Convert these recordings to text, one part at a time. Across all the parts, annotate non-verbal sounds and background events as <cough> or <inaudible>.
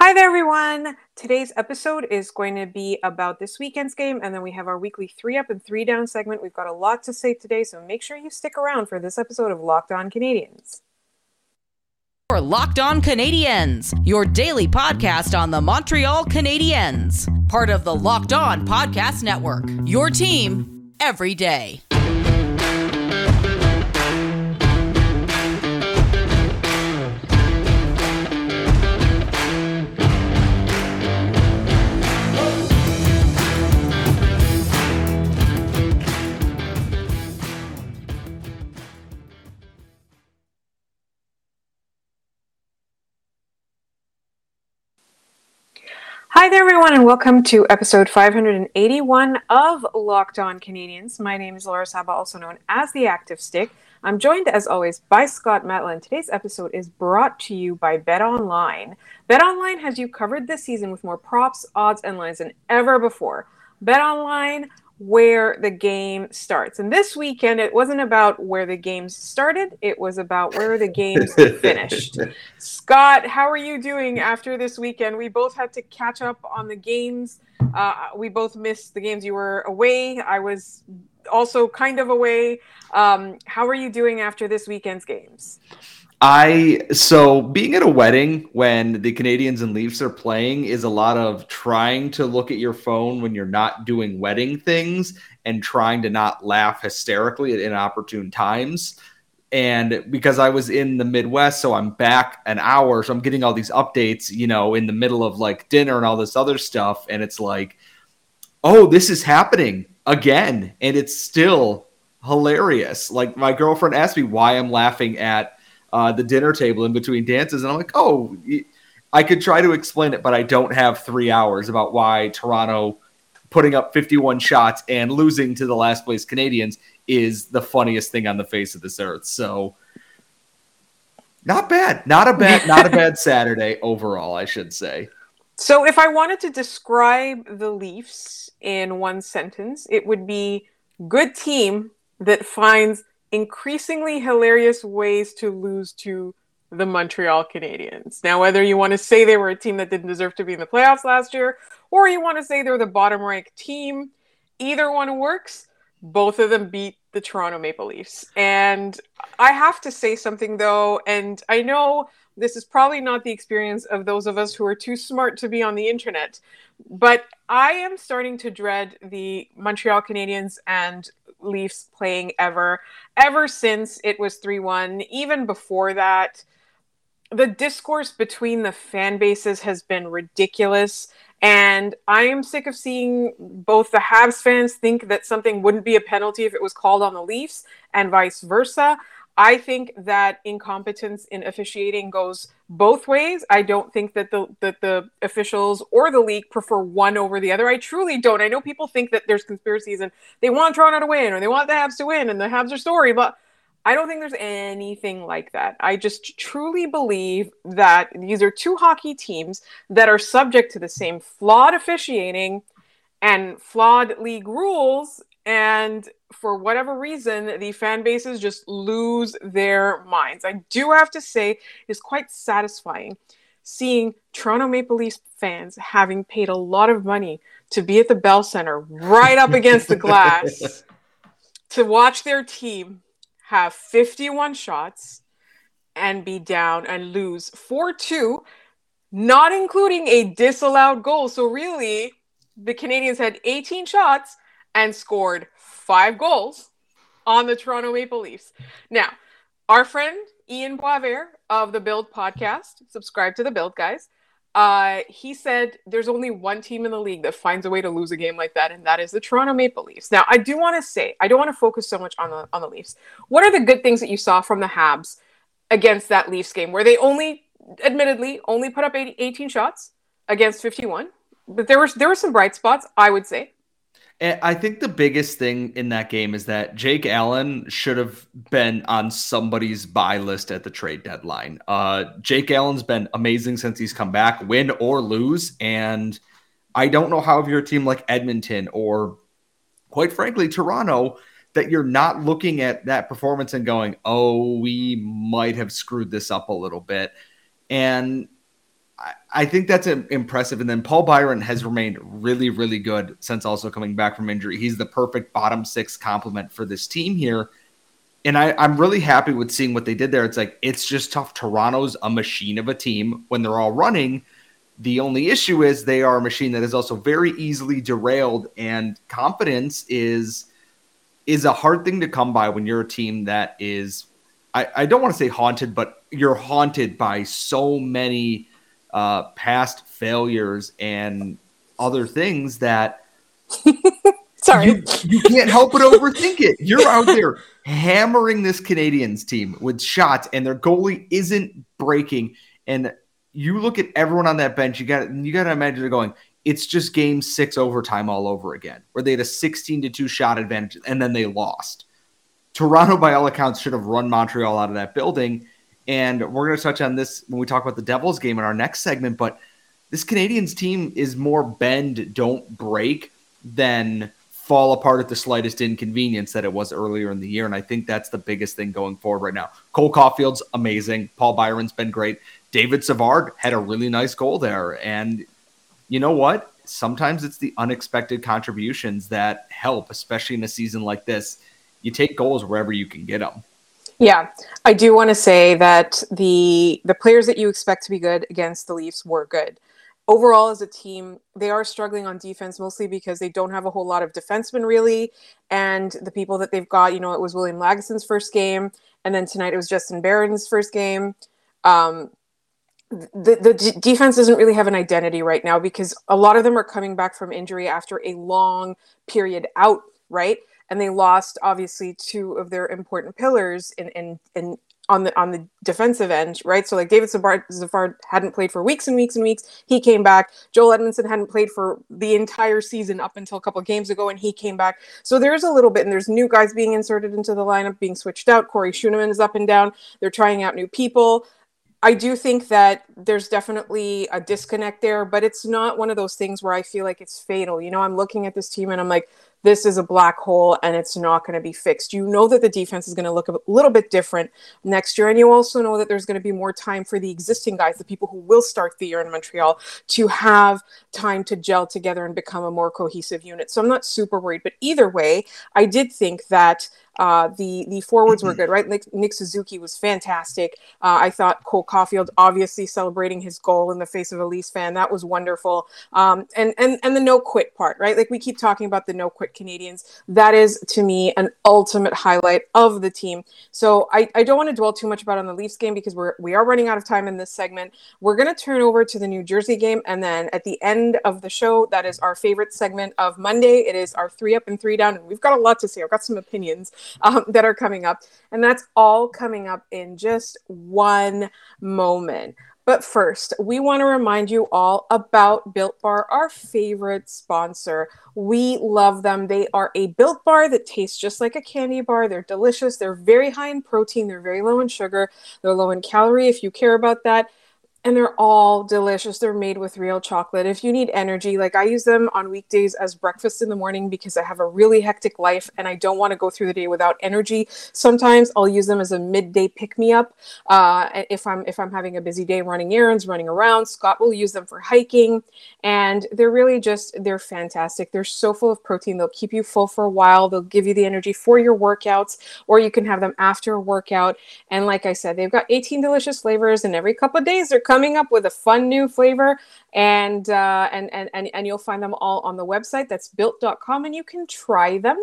Hi there, everyone. Today's episode is going to be about this weekend's game, and then we have our weekly three up and three down segment. We've got a lot to say today, so make sure you stick around for this episode of Locked On Canadiens. For Locked On Canadiens, your daily podcast on the Montreal Canadiens, part of the Locked On Podcast Network. Your team every day. Everyone, and welcome to episode 581 of Locked On Canadiens. My name is Laura Saba, also known as the Active Stick. I'm joined, as always, by Scott Matla. Today's episode is brought to you by Bet Online. Bet Online has you covered this season with more props, odds, and lines than ever before. Bet Online where the game starts. And this weekend, it wasn't about where the games started, it was about where the games finished. <laughs> Scott, how are you doing after this weekend? We both had to catch up on the games. Uh, we both missed the games. You were away. I was also kind of away. Um, how are you doing after this weekend's games? I so being at a wedding when the Canadiens and Leafs are playing is a lot of trying to look at your phone when you're not doing wedding things and trying to not laugh hysterically at inopportune times. And because I was in the Midwest, so I'm back an hour, so I'm getting all these updates, you know, in the middle of like dinner and all this other stuff. And it's like, oh, this is happening again. And it's still hilarious. Like my girlfriend asked me why I'm laughing at uh, the dinner table in between dances, and I'm like, oh, I could try to explain it, but I don't have three hours about why Toronto putting up 51 shots and losing to the last place Canadiens is the funniest thing on the face of this earth. So not bad. Not a bad not a bad <laughs> Saturday overall, I should say. So if I wanted to describe the Leafs in one sentence, it would be good team that finds increasingly hilarious ways to lose to the Montreal Canadiens. Now, whether you want to say they were a team that didn't deserve to be in the playoffs last year, or you want to say they're the bottom ranked team, either one works. Both of them beat the Toronto Maple Leafs. And I have to say something though, and I know this is probably not the experience of those of us who are too smart to be on the internet, but I am starting to dread the Montreal Canadiens and Leafs playing ever, ever since it was 3 1. Even before that, the discourse between the fan bases has been ridiculous. And I am sick of seeing both the Habs fans think that something wouldn't be a penalty if it was called on the Leafs and vice versa. I think that incompetence in officiating goes both ways. I don't think that the that the officials or the league prefer one over the other. I truly don't. I know people think that there's conspiracies and they want Toronto to win or they want the Habs to win and the Habs are story, but I don't think there's anything like that. I just truly believe that these are two hockey teams that are subject to the same flawed officiating and flawed league rules and for whatever reason, the fan bases just lose their minds. I do have to say, it's quite satisfying seeing Toronto Maple Leafs fans having paid a lot of money to be at the Bell Center right up against the glass <laughs> to watch their team have 51 shots and be down and lose 4 2, not including a disallowed goal. So, really, the Canadiens had 18 shots and scored five goals on the Toronto Maple Leafs. Now, our friend Ian Boisvert of the Build podcast, subscribe to the Build guys. Uh, he said there's only one team in the league that finds a way to lose a game like that, and that is the Toronto Maple Leafs. Now, I do want to say I don't want to focus so much on the on the Leafs. What are the good things that you saw from the Habs against that Leafs game, where they only, admittedly, only put up 80, 18 shots against 51? But there was there were some bright spots, I would say. I think the biggest thing in that game is that Jake Allen should have been on somebody's buy list at the trade deadline. Uh, Jake Allen's been amazing since he's come back, win or lose. And I don't know how if you're a team like Edmonton or, quite frankly, Toronto, that you're not looking at that performance and going, oh, we might have screwed this up a little bit. And I think that's impressive. And then Paul Byron has remained really, really good since also coming back from injury. He's the perfect bottom six complement for this team here. And I, I'm really happy with seeing what they did there. It's like, it's just tough. Toronto's a machine of a team when they're all running. The only issue is they are a machine that is also very easily derailed, and confidence is is a hard thing to come by when you're a team that is I, I don't want to say haunted, but you're haunted by so many uh, past failures and other things that <laughs> sorry you, you can't help but overthink it. You're out there hammering this Canadiens team with shots, and their goalie isn't breaking. And you look at everyone on that bench. You got you got to imagine they're going. It's just game six overtime all over again, where they had a 16 to two shot advantage and then they lost. Toronto, by all accounts, should have run Montreal out of that building. And we're going to touch on this when we talk about the Devils game in our next segment. But this Canadiens team is more bend, don't break than fall apart at the slightest inconvenience that it was earlier in the year. And I think that's the biggest thing going forward right now. Cole Caufield's amazing. Paul Byron's been great. David Savard had a really nice goal there. And you know what? Sometimes it's the unexpected contributions that help, especially in a season like this. You take goals wherever you can get them. Yeah, I do want to say that the the players that you expect to be good against the Leafs were good. Overall, as a team, they are struggling on defense mostly because they don't have a whole lot of defensemen really, and the people that they've got, you know, it was William Lagesson's first game, and then tonight it was Justin Barron's first game. Um, the, the d- defense doesn't really have an identity right now because a lot of them are coming back from injury after a long period out, right? And they lost obviously two of their important pillars in in, in on the on the defensive end, right? So like David Savard, hadn't played for weeks and weeks and weeks. He came back. Joel Edmondson hadn't played for the entire season up until a couple games ago, and he came back. So there's a little bit, and there's new guys being inserted into the lineup, being switched out. Corey Schueneman is up and down. They're trying out new people. I do think that there's definitely a disconnect there, but it's not one of those things where I feel like it's fatal. You know, I'm looking at this team and I'm like, this is a black hole and it's not going to be fixed. You know that the defense is going to look a little bit different next year. And you also know that there's going to be more time for the existing guys, the people who will start the year in Montreal, to have time to gel together and become a more cohesive unit. So I'm not super worried. But either way, I did think that uh, the the forwards were good, right? Nick, Nick Suzuki was fantastic. Uh, I thought Cole Caufield, obviously celebrating his goal in the face of a Leafs fan, that was wonderful. Um, and and and the no quit part, right? Like we keep talking about the no quit Canadiens. That is to me an ultimate highlight of the team. So I, I don't want to dwell too much about on the Leafs game because we're we are running out of time in this segment. We're gonna turn over to the New Jersey game, and then at the end of the show, that is our favorite segment of Monday. It is our three up and three down, and we've got a lot to say. I've got some opinions um, that are coming up. And that's all coming up in just one moment. But first, we want to remind you all about Built Bar, our favorite sponsor. We love them. They are a Built Bar that tastes just like a candy bar. They're delicious. They're very high in protein. They're very low in sugar. They're low in calorie if you care about that and they're all delicious. They're made with real chocolate. If you need energy, like I use them on weekdays as breakfast in the morning because I have a really hectic life and I don't want to go through the day without energy. Sometimes I'll use them as a midday pick me up. Uh, if I'm if I'm having a busy day running errands, running around, Scott will use them for hiking, and they're really just they're fantastic. They're so full of protein. They'll keep you full for a while. They'll give you the energy for your workouts, or you can have them after a workout. And like I said, they've got 18 delicious flavors, and every couple of days they're coming up with a fun new flavor and uh, and, and and and you'll find them all on the website. That's built.com and you can try them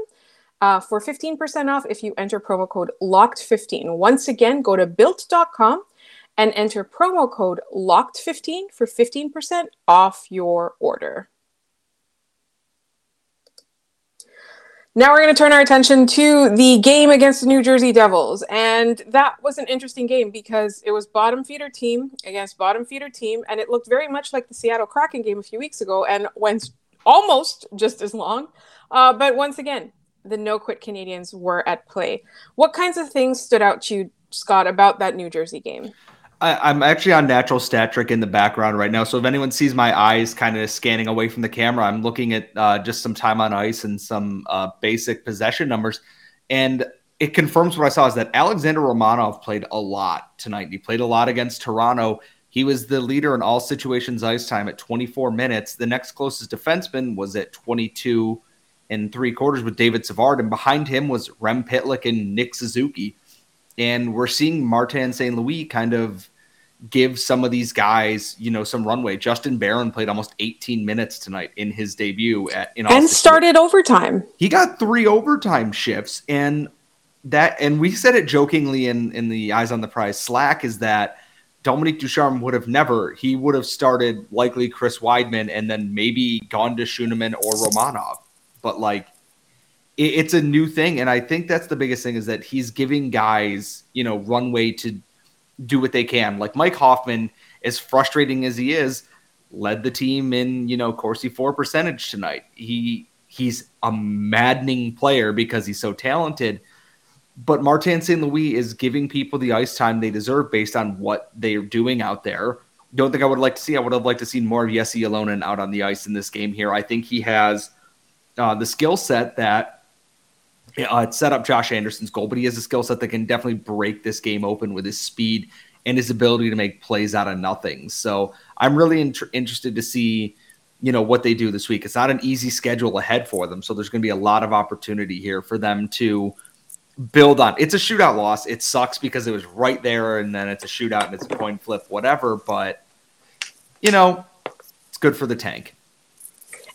uh, for 15% off if you enter promo code locked15 once again go to built.com and enter promo code locked15 for 15% off your order Now we're going to turn our attention to the game against the New Jersey Devils. And that was an interesting game because it was bottom feeder team against bottom feeder team. And it looked very much like the Seattle Kraken game a few weeks ago and went almost just as long. Uh, but once again, the no quit Canadiens were at play. What kinds of things stood out to you, Scott, about that New Jersey game? I, am actually on natural stat trick in the background right now. So if anyone sees my eyes kind of scanning away from the camera, I'm looking at uh, just some time on ice and some uh, basic possession numbers. And it confirms what I saw is that Alexander Romanov played a lot tonight. He played a lot against Toronto. He was the leader in all situations ice time at 24 minutes. The next closest defenseman was at 22 and three quarters with David Savard, and behind him was Rem Pitlick and Nick Suzuki. And we're seeing Martin St. Louis kind of give some of these guys, you know, some runway. Justin Barron played almost 18 minutes tonight in his debut at in and started overtime. He got three overtime shifts, and that and we said it jokingly in in the Eyes on the Prize Slack is that Dominique Ducharme would have never. He would have started likely Chris Wideman and then maybe gone to Schueneman or Romanov. But like, it's a new thing, and I think that's the biggest thing is that he's giving guys, you know, runway to do what they can. Like Mike Hoffman, as frustrating as he is, led the team in you know Corsi for percentage tonight. He he's a maddening player because he's so talented but Martin St. Louis is giving people the ice time they deserve based on what they're doing out there. Don't think I would like to see. I would have liked to see more of Jesse Ylönen out on the ice in this game here. I think he has uh, the skill set that uh, set up Josh Anderson's goal, but he has a skill set that can definitely break this game open with his speed and his ability to make plays out of nothing. So I'm really in- interested to see, you know, what they do this week. It's not an easy schedule ahead for them, so there's going to be a lot of opportunity here for them to build on. It's a shootout loss. It sucks because it was right there, and then it's a shootout and it's a coin flip, whatever. But you know, it's good for the tank.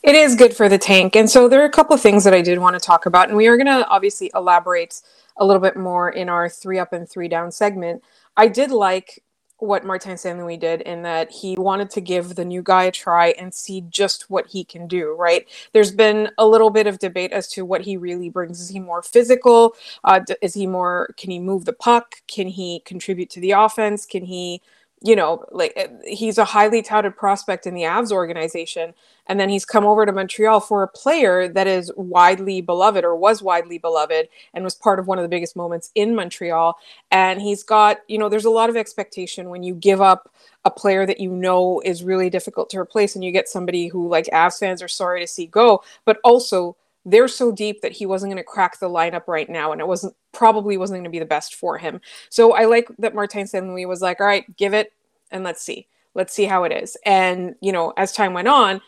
It is good for the tank, and so there are a couple of things that I did want to talk about, and we are going to obviously elaborate a little bit more in our three up and three down segment. I did like what Martin St. Louis did in that he wanted to give the new guy a try and see just what he can do, right? There's been a little bit of debate as to what he really brings. Is he more physical? Uh, is he more, can he move the puck? Can he contribute to the offense? Can he, you know, like eh, he's a highly touted prospect in the Avs organization. And then he's come over to Montreal for a player that is widely beloved or was widely beloved and was part of one of the biggest moments in Montreal. And he's got, you know, there's a lot of expectation when you give up a player that you know is really difficult to replace and you get somebody who, like Avs fans, are sorry to see go, but also they're so deep that he wasn't going to crack the lineup right now and it wasn't probably wasn't going to be the best for him so i like that martin St. Louis was like all right give it and let's see let's see how it is and you know as time went on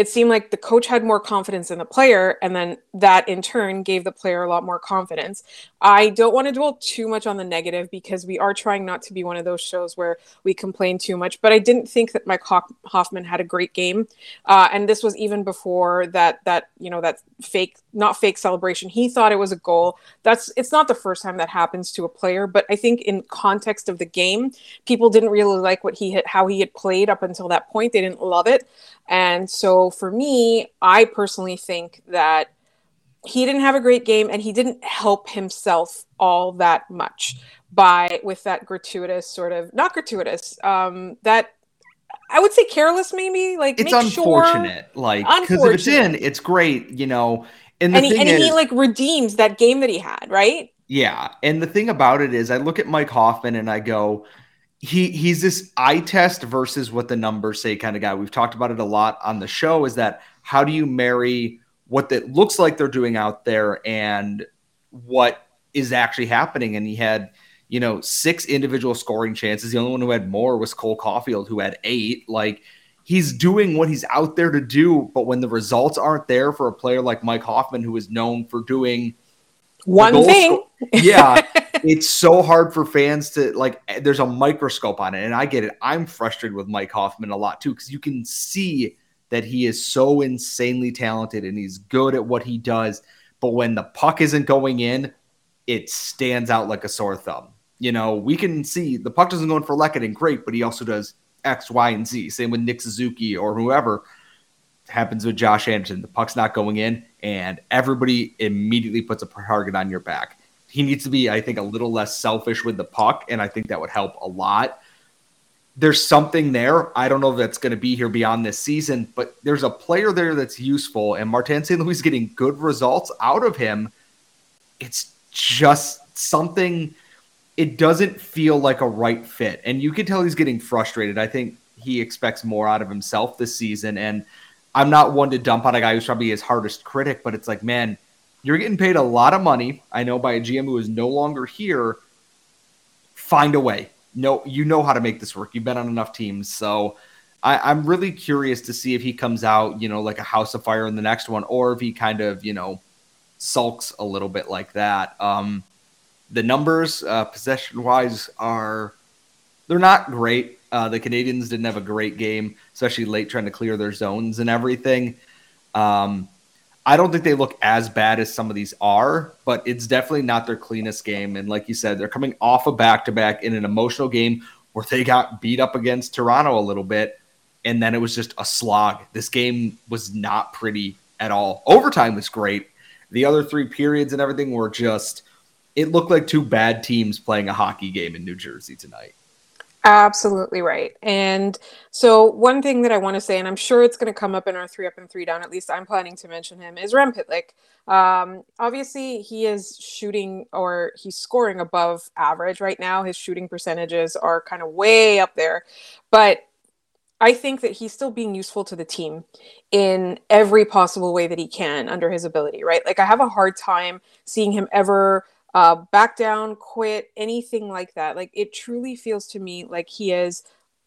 it seemed like the coach had more confidence in the player and then that in turn gave the player a lot more confidence. I don't want to dwell too much on the negative because we are trying not to be one of those shows where we complain too much but i didn't think that mike hoffman had a great game. Uh, and this was even before that that you know that fake not fake celebration. He thought it was a goal. That's it's not the first time that happens to a player but i think in context of the game people didn't really like what he had how he had played up until that point. They didn't love it. And so for me, I personally think that he didn't have a great game and he didn't help himself all that much by with that gratuitous sort of not gratuitous um that I would say careless, maybe. Like it's unfortunate, sure, like because if it's in, it's great, you know. And, and, he, and is, he like redeems that game that he had, right? Yeah, and the thing about it is, I look at Mike Hoffman and I go, he he's this eye test versus what the numbers say kind of guy. We've talked about it a lot on the show. Is that how do you marry what that looks like they're doing out there and what is actually happening? And he had you know six individual scoring chances. The only one who had more was Cole Caufield, who had eight. Like he's doing what he's out there to do, but when the results aren't there for a player like Mike Hoffman, who is known for doing one thing, sco- yeah. <laughs> it's so hard for fans to like eh, there's a microscope on it and i get it. I'm frustrated with mike hoffman a lot too because you can see that he is so insanely talented and he's good at what he does but when the puck isn't going in it stands out like a sore thumb. You know we can see the puck doesn't go in for Lehkonen, great but he also does x y and z. Same with nick suzuki or whoever happens with josh anderson. The puck's not going in and everybody immediately puts a target on your back he needs to be, I think, a little less selfish with the puck, and I think that would help a lot. There's something there. I don't know if that's going to be here beyond this season, but there's a player there that's useful, and Martin St. Louis is getting good results out of him. It's just something. It doesn't feel like a right fit, and you can tell he's getting frustrated. I think he expects more out of himself this season, and I'm not one to dump on a guy who's probably his hardest critic, but it's like, man you're getting paid a lot of money. I know by a GM who is no longer here. Find a way. No, you know how to make this work. You've been on enough teams, so I, am really curious to see if he comes out, you know, like a house of fire in the next one, or if he kind of, you know, sulks a little bit like that. Um, the numbers, uh, possession wise, are they're not great. Uh, the Canadiens didn't have a great game, especially late trying to clear their zones and everything. Um, I don't think they look as bad as some of these are, but it's definitely not their cleanest game. And like you said, they're coming off a back to back in an emotional game where they got beat up against Toronto a little bit and then it was just a slog. This game was not pretty at all. Overtime was great. The other three periods and everything were just it looked like two bad teams playing a hockey game in New Jersey tonight. Absolutely right. And so, one thing that I want to say, and I'm sure it's going to come up in our three up and three down, at least I'm planning to mention him, is Rem Pitlick. Um, obviously, he is shooting or he's scoring above average right now. His shooting percentages are kind of way up there. But I think that he's still being useful to the team in every possible way that he can under his ability, right? Like I have a hard time seeing him ever uh, back down, quit, anything like that. Like it truly feels to me like he is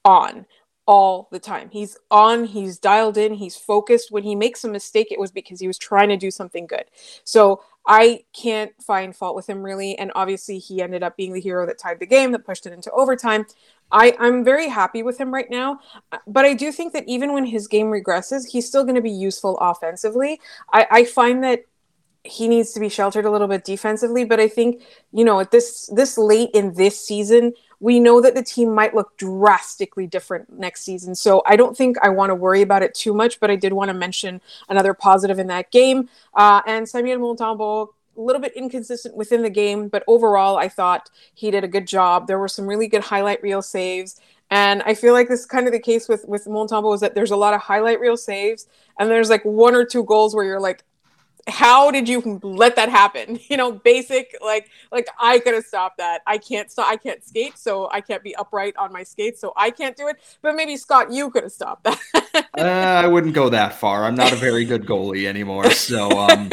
on all the time. He's on, he's dialed in, he's focused. When he makes a mistake, it was because he was trying to do something good. So I can't find fault with him really. And obviously, he ended up being the hero that tied the game, that pushed it into overtime. I, I'm very happy with him right now. But I do think that even when his game regresses, he's still going to be useful offensively. I, I find that he needs to be sheltered a little bit defensively. But I think, you know, at this this late in this season, we know that the team might look drastically different next season. So I don't think I want to worry about it too much, but I did want to mention another positive in that game. Uh, and Samuel Montembeault, a little bit inconsistent within the game, but overall, I thought he did a good job. There were some really good highlight reel saves. And I feel like this is kind of the case with with Montembeault is that there's a lot of highlight reel saves, and there's like one or two goals where you're like, how did you let that happen? <laughs> You know basic like like i could have stopped that. I can't stop i can't skate so i can't be upright on my skates so i can't do it. But maybe scott you could have stopped that. <laughs> Uh, i wouldn't go that far. I'm not a very good goalie anymore so um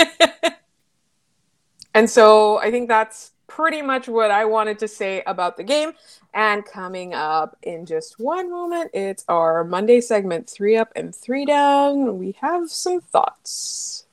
<laughs> and so i think that's pretty much what i wanted to say about the game. And coming up in just one moment it's our monday segment three up and three down. We have some thoughts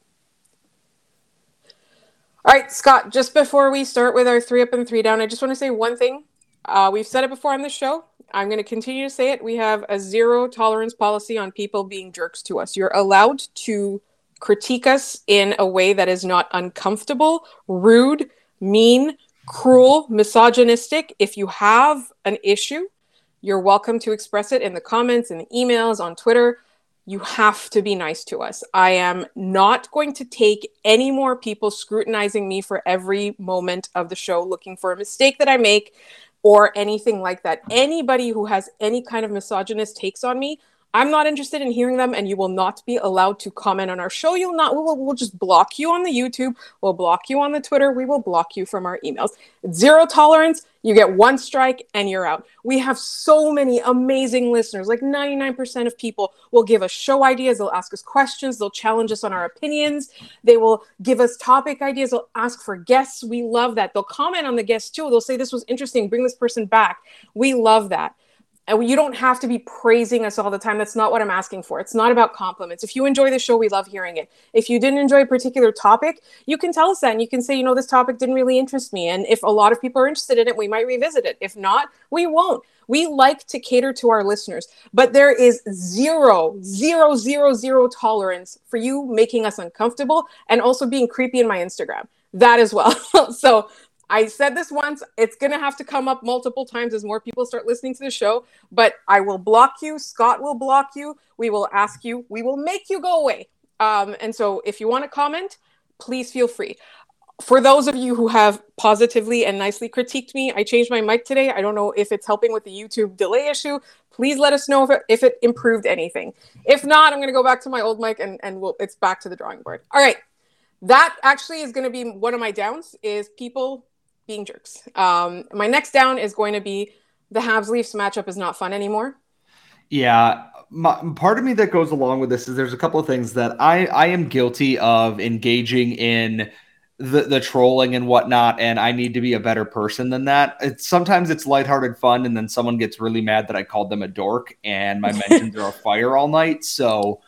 all right, Scott, just before we start with our three up and three down, I just want to say one thing. Uh, we've said it before on the show. I'm going to continue to say it. We have a zero tolerance policy on people being jerks to us. You're allowed to critique us in a way that is not uncomfortable, rude, mean, cruel, misogynistic. If you have an issue, you're welcome to express it in the comments, in the emails, on Twitter you have to be nice to us. I am not going to take any more people scrutinizing me for every moment of the show, looking for a mistake that I make or anything like that. Anybody who has any kind of misogynist takes on me, I'm not interested in hearing them, and you will not be allowed to comment on our show. You'll not. We'll, we'll just block you on the YouTube. We'll block you on the Twitter. We will block you from our emails. Zero tolerance. You get one strike and you're out. We have so many amazing listeners. Like 99% of people will give us show ideas. They'll ask us questions. They'll challenge us on our opinions. They will give us topic ideas. They'll ask for guests. We love that. They'll comment on the guests too. They'll say this was interesting. Bring this person back. We love that and you don't have to be praising us all the time. That's not what i'm asking for. It's not about compliments. If you enjoy the show we love hearing it. If you didn't enjoy a particular topic you can tell us that and you can say you know this topic didn't really interest me. And if a lot of people are interested in it we might revisit it. If not we won't. We like to cater to our listeners. But there is zero zero zero zero tolerance for you making us uncomfortable and also being creepy in my instagram. That as well. <laughs> So I said this once. It's going to have to come up multiple times as more people start listening to the show. But I will block you. Scott will block you. We will ask you. We will make you go away. Um, and so if you want to comment, please feel free. For those of you who have positively and nicely critiqued me, I changed my mic today. I don't know if it's helping with the YouTube delay issue. Please let us know if it, if it improved anything. If not, I'm going to go back to my old mic and, and we'll, it's back to the drawing board. All right that actually is going to be one of my downs is people being jerks. Um, my next down is going to be the Habs Leafs matchup is not fun anymore. Yeah, my, part of me that goes along with this is there's a couple of things that I I am guilty of engaging in the the trolling and whatnot, and I need to be a better person than that. It's sometimes it's lighthearted fun, and then someone gets really mad that I called them a dork, and my <laughs> mentions are a fire all night. So,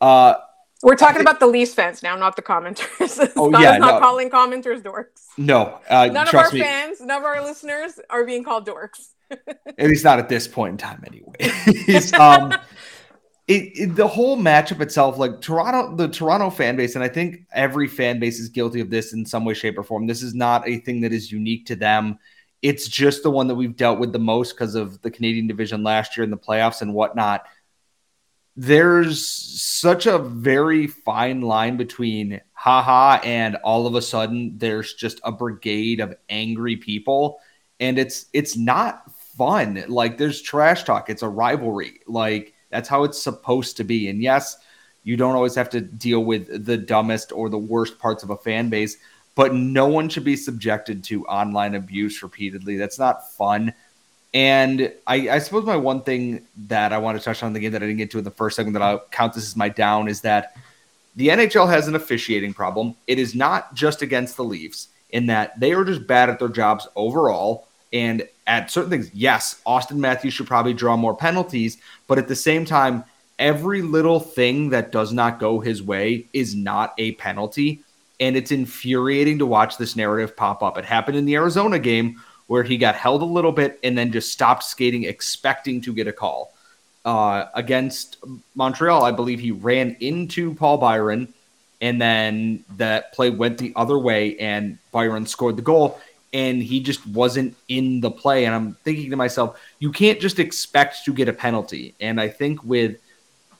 uh, we're talking about the Leafs fans now, not the commenters. <laughs> oh yeah, not no. calling commenters dorks. No, uh, none of our me. fans, none of our listeners are being called dorks. <laughs> at least not at this point in time, anyway. <laughs> um, it, it, the whole matchup itself, like Toronto, the Toronto fan base, and I think every fan base is guilty of this in some way, shape, or form. This is not a thing that is unique to them. It's just the one that we've dealt with the most because of the Canadian division last year in the playoffs and whatnot. There's such a very fine line between haha and all of a sudden there's just a brigade of angry people and it's it's not fun. Like there's trash talk. It's a rivalry. Like that's how it's supposed to be. And yes, you don't always have to deal with the dumbest or the worst parts of a fan base, but no one should be subjected to online abuse repeatedly. That's not fun. And I, I suppose my one thing that I want to touch on the game that I didn't get to in the first segment that I'll count this as my down is that the NHL has an officiating problem. It is not just against the Leafs in that they are just bad at their jobs overall. And at certain things, yes, Auston Matthews should probably draw more penalties, but at the same time, every little thing that does not go his way is not a penalty. And it's infuriating to watch this narrative pop up. It happened in the Arizona game where he got held a little bit and then just stopped skating, expecting to get a call. Uh, against Montreal, I believe he ran into Paul Byron, and then that play went the other way, and Byron scored the goal and he just wasn't in the play. And I'm thinking to myself, you can't just expect to get a penalty. And I think with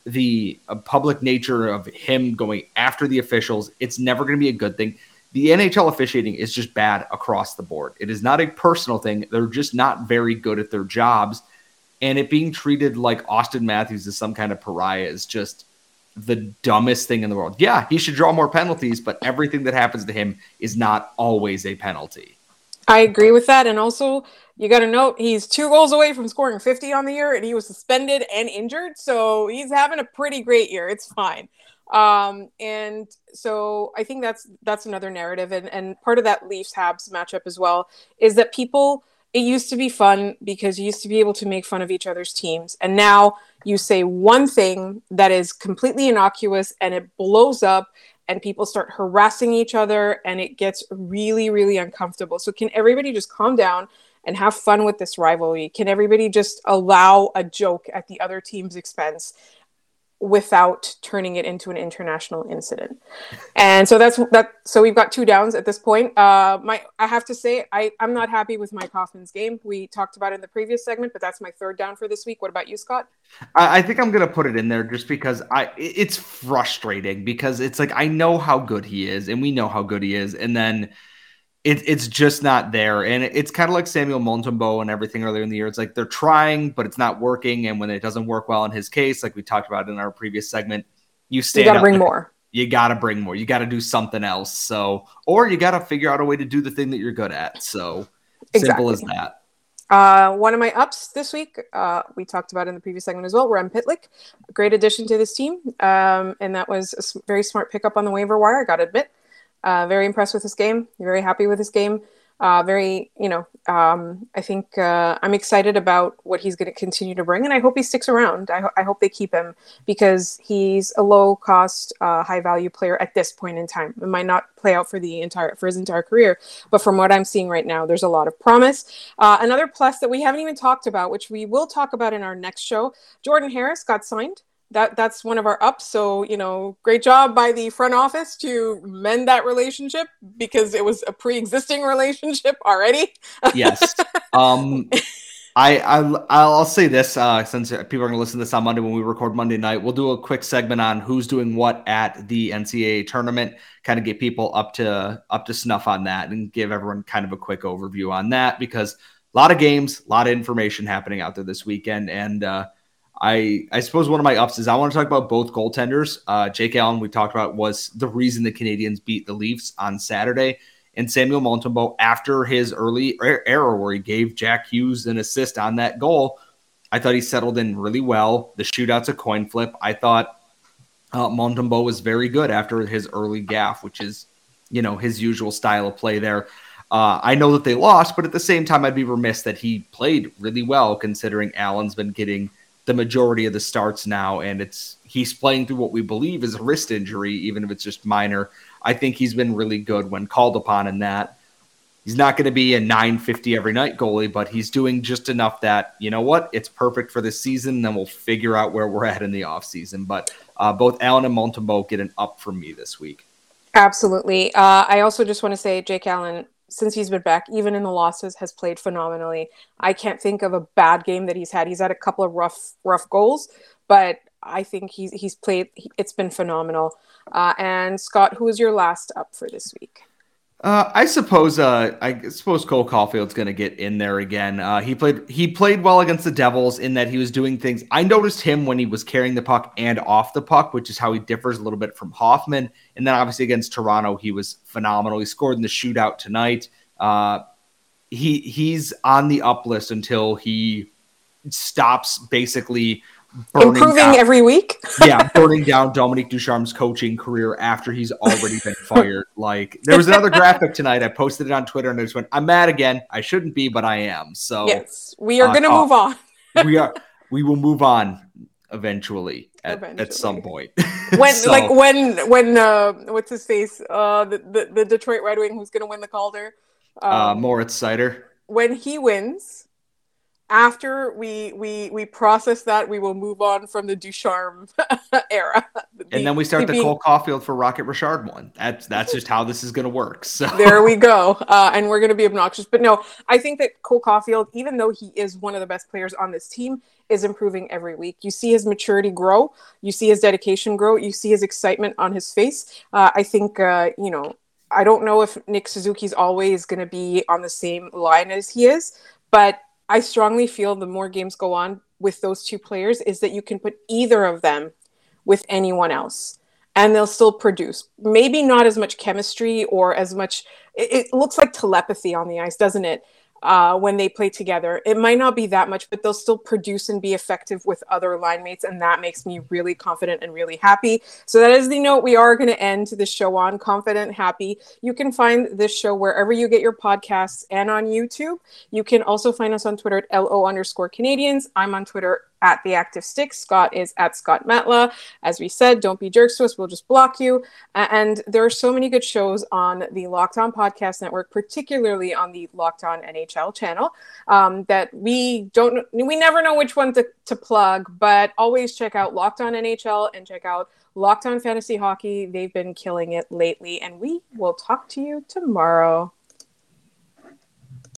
the uh, public nature of him going after the officials, it's never going to be a good thing. The NHL officiating is just bad across the board. It is not a personal thing. They're just not very good at their jobs. And it being treated like Auston Matthews is some kind of pariah is just the dumbest thing in the world. Yeah, he should draw more penalties, but everything that happens to him is not always a penalty. I agree with that. And also, you got to note he's two goals away from scoring 50 on the year, and he was suspended and injured. So he's having a pretty great year. It's fine. Um, and so I think that's that's another narrative, and and part of that Leafs Habs matchup as well is that people. It used to be fun because you used to be able to make fun of each other's teams, and now you say one thing that is completely innocuous and it blows up and people start harassing each other and it gets really really uncomfortable. So can everybody just calm down and have fun with this rivalry? Can everybody just allow a joke at the other team's expense without turning it into an international incident. And so that's that. So we've got two downs at this point. Uh, my I have to say I I'm not happy with Mike Hoffman's game. We talked about it in the previous segment, but that's my third down for this week. What about you, Scott? I, I think I'm gonna put it in there just because I it's frustrating because it's like I know how good he is and we know how good he is, and then it, it's just not there. And it's kind of like Samuel Montembeault and everything earlier in the year. It's like they're trying, but it's not working. And when it doesn't work well in his case, like we talked about in our previous segment, you stand you gotta bring more. You gotta bring more. You gotta do something else. So, or you gotta figure out a way to do the thing that you're good at. So exactly. simple as that. Uh, one of my ups this week, uh, we talked about in the previous segment as well, Rem Pitlick, great addition to this team. Um, and that was a very smart pickup on the waiver wire, I got to admit. Uh, very impressed with this game. Very happy with this game. Uh, very, you know, um, I think uh, I'm excited about what he's going to continue to bring, and I hope he sticks around. I, ho- I hope they keep him because he's a low cost, uh, high value player at this point in time. It might not play out for the entire for his entire career, but from what I'm seeing right now, there's a lot of promise. Uh, another plus that we haven't even talked about, which we will talk about in our next show, Jordan Harris got signed that that's one of our ups. So you know great job by the front office to mend that relationship because it was a pre-existing <laughs> relationship already. Yes. Um <laughs> I, I I'll say this uh, since people are going to listen to this on Monday when we record Monday night, we'll do a quick segment on who's doing what at the NCAA tournament, kind of get people up to up to snuff on that, and give everyone kind of a quick overview on that because a lot of games, a lot of information happening out there this weekend, and uh, I I suppose one of my ups is I want to talk about both goaltenders. Uh, Jake Allen, we talked about, was the reason the Canadiens beat the Leafs on Saturday. And Samuel Montembeault, after his early error where he gave Jack Hughes an assist on that goal, I thought he settled in really well. The shootout's a coin flip. I thought uh, Montembeault was very good after his early gaffe, which is you know, his usual style of play there. Uh, I know that they lost, but at the same time, I'd be remiss that he played really well considering Allen's been getting the majority of the starts now, and it's he's playing through what we believe is a wrist injury, even if it's just minor. I think he's been really good when called upon in that. He's not going to be a 950 every night goalie, but he's doing just enough that, you know what, it's perfect for this season. Then we'll figure out where we're at in the offseason. But uh, both Allen and Montembeault get an up from me this week. Absolutely. Uh, I also just want to say Jake Allen, since he's been back, even in the losses, has played phenomenally. I can't think of a bad game that he's had. He's had a couple of rough, rough goals, but I think he's he's played. It's been phenomenal. Uh, and Scott, who is your last up for this week? Uh, I suppose. Uh, I suppose Cole Caufield's going to get in there again. Uh, he played. He played well against the Devils in that he was doing things. I noticed him when he was carrying the puck and off the puck, which is how he differs a little bit from Hoffman. And then obviously against Toronto, he was phenomenal. He scored in the shootout tonight. Uh, he he's on the up list until he stops basically improving down, every week. yeah, <laughs> burning down Dominique Ducharme's coaching career after he's already been <laughs> fired. Like there was another graphic tonight. I posted it on Twitter and I just went, "I'm mad again. I shouldn't be, but I am." So yes, we are uh, going to uh, move on. <laughs> we are. We will move on eventually at, eventually. at some point. when so, like when when uh what's his face uh the the, the Detroit Red Wing who's going to win the Calder? Uh, um, uh, Moritz Seider. When he wins after we we we process that, we will move on from the Ducharme <laughs> era. The, and then we start the, the Cole Caufield for Rocket Richard one. That's that's just how this is going to work. So there we go, uh, and we're going to be obnoxious. But no, I think that Cole Caufield, even though he is one of the best players on this team, is improving every week. You see his maturity grow, you see his dedication grow, you see his excitement on his face. Uh, I think uh, you know. I don't know if Nick Suzuki's always going to be on the same line as he is, but I strongly feel the more games go on with those two players is that you can put either of them with anyone else and they'll still produce. Maybe not as much chemistry or as much, it, it looks like telepathy on the ice, doesn't it? Uh, when they play together. It might not be that much, but they'll still produce and be effective with other line mates. And that makes me really confident and really happy. So, that is the note we are going to end the show on confident, happy. You can find this show wherever you get your podcasts and on YouTube. You can also find us on Twitter at LO underscore Canadiens. I'm on Twitter at the active stick. Scott is at Scott Matla. As we said, don't be jerks to us. We'll just block you. And there are so many good shows on the Locked On Podcast Network, particularly on the Locked On NHL channel, um, that we don't, we never know which one to, to plug, but always check out Locked On NHL and check out Locked On Fantasy Hockey. They've been killing it lately. And we will talk to you tomorrow.